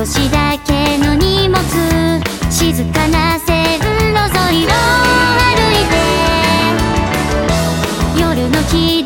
少しだけの荷物。静かな線路沿いを歩いて。夜の霧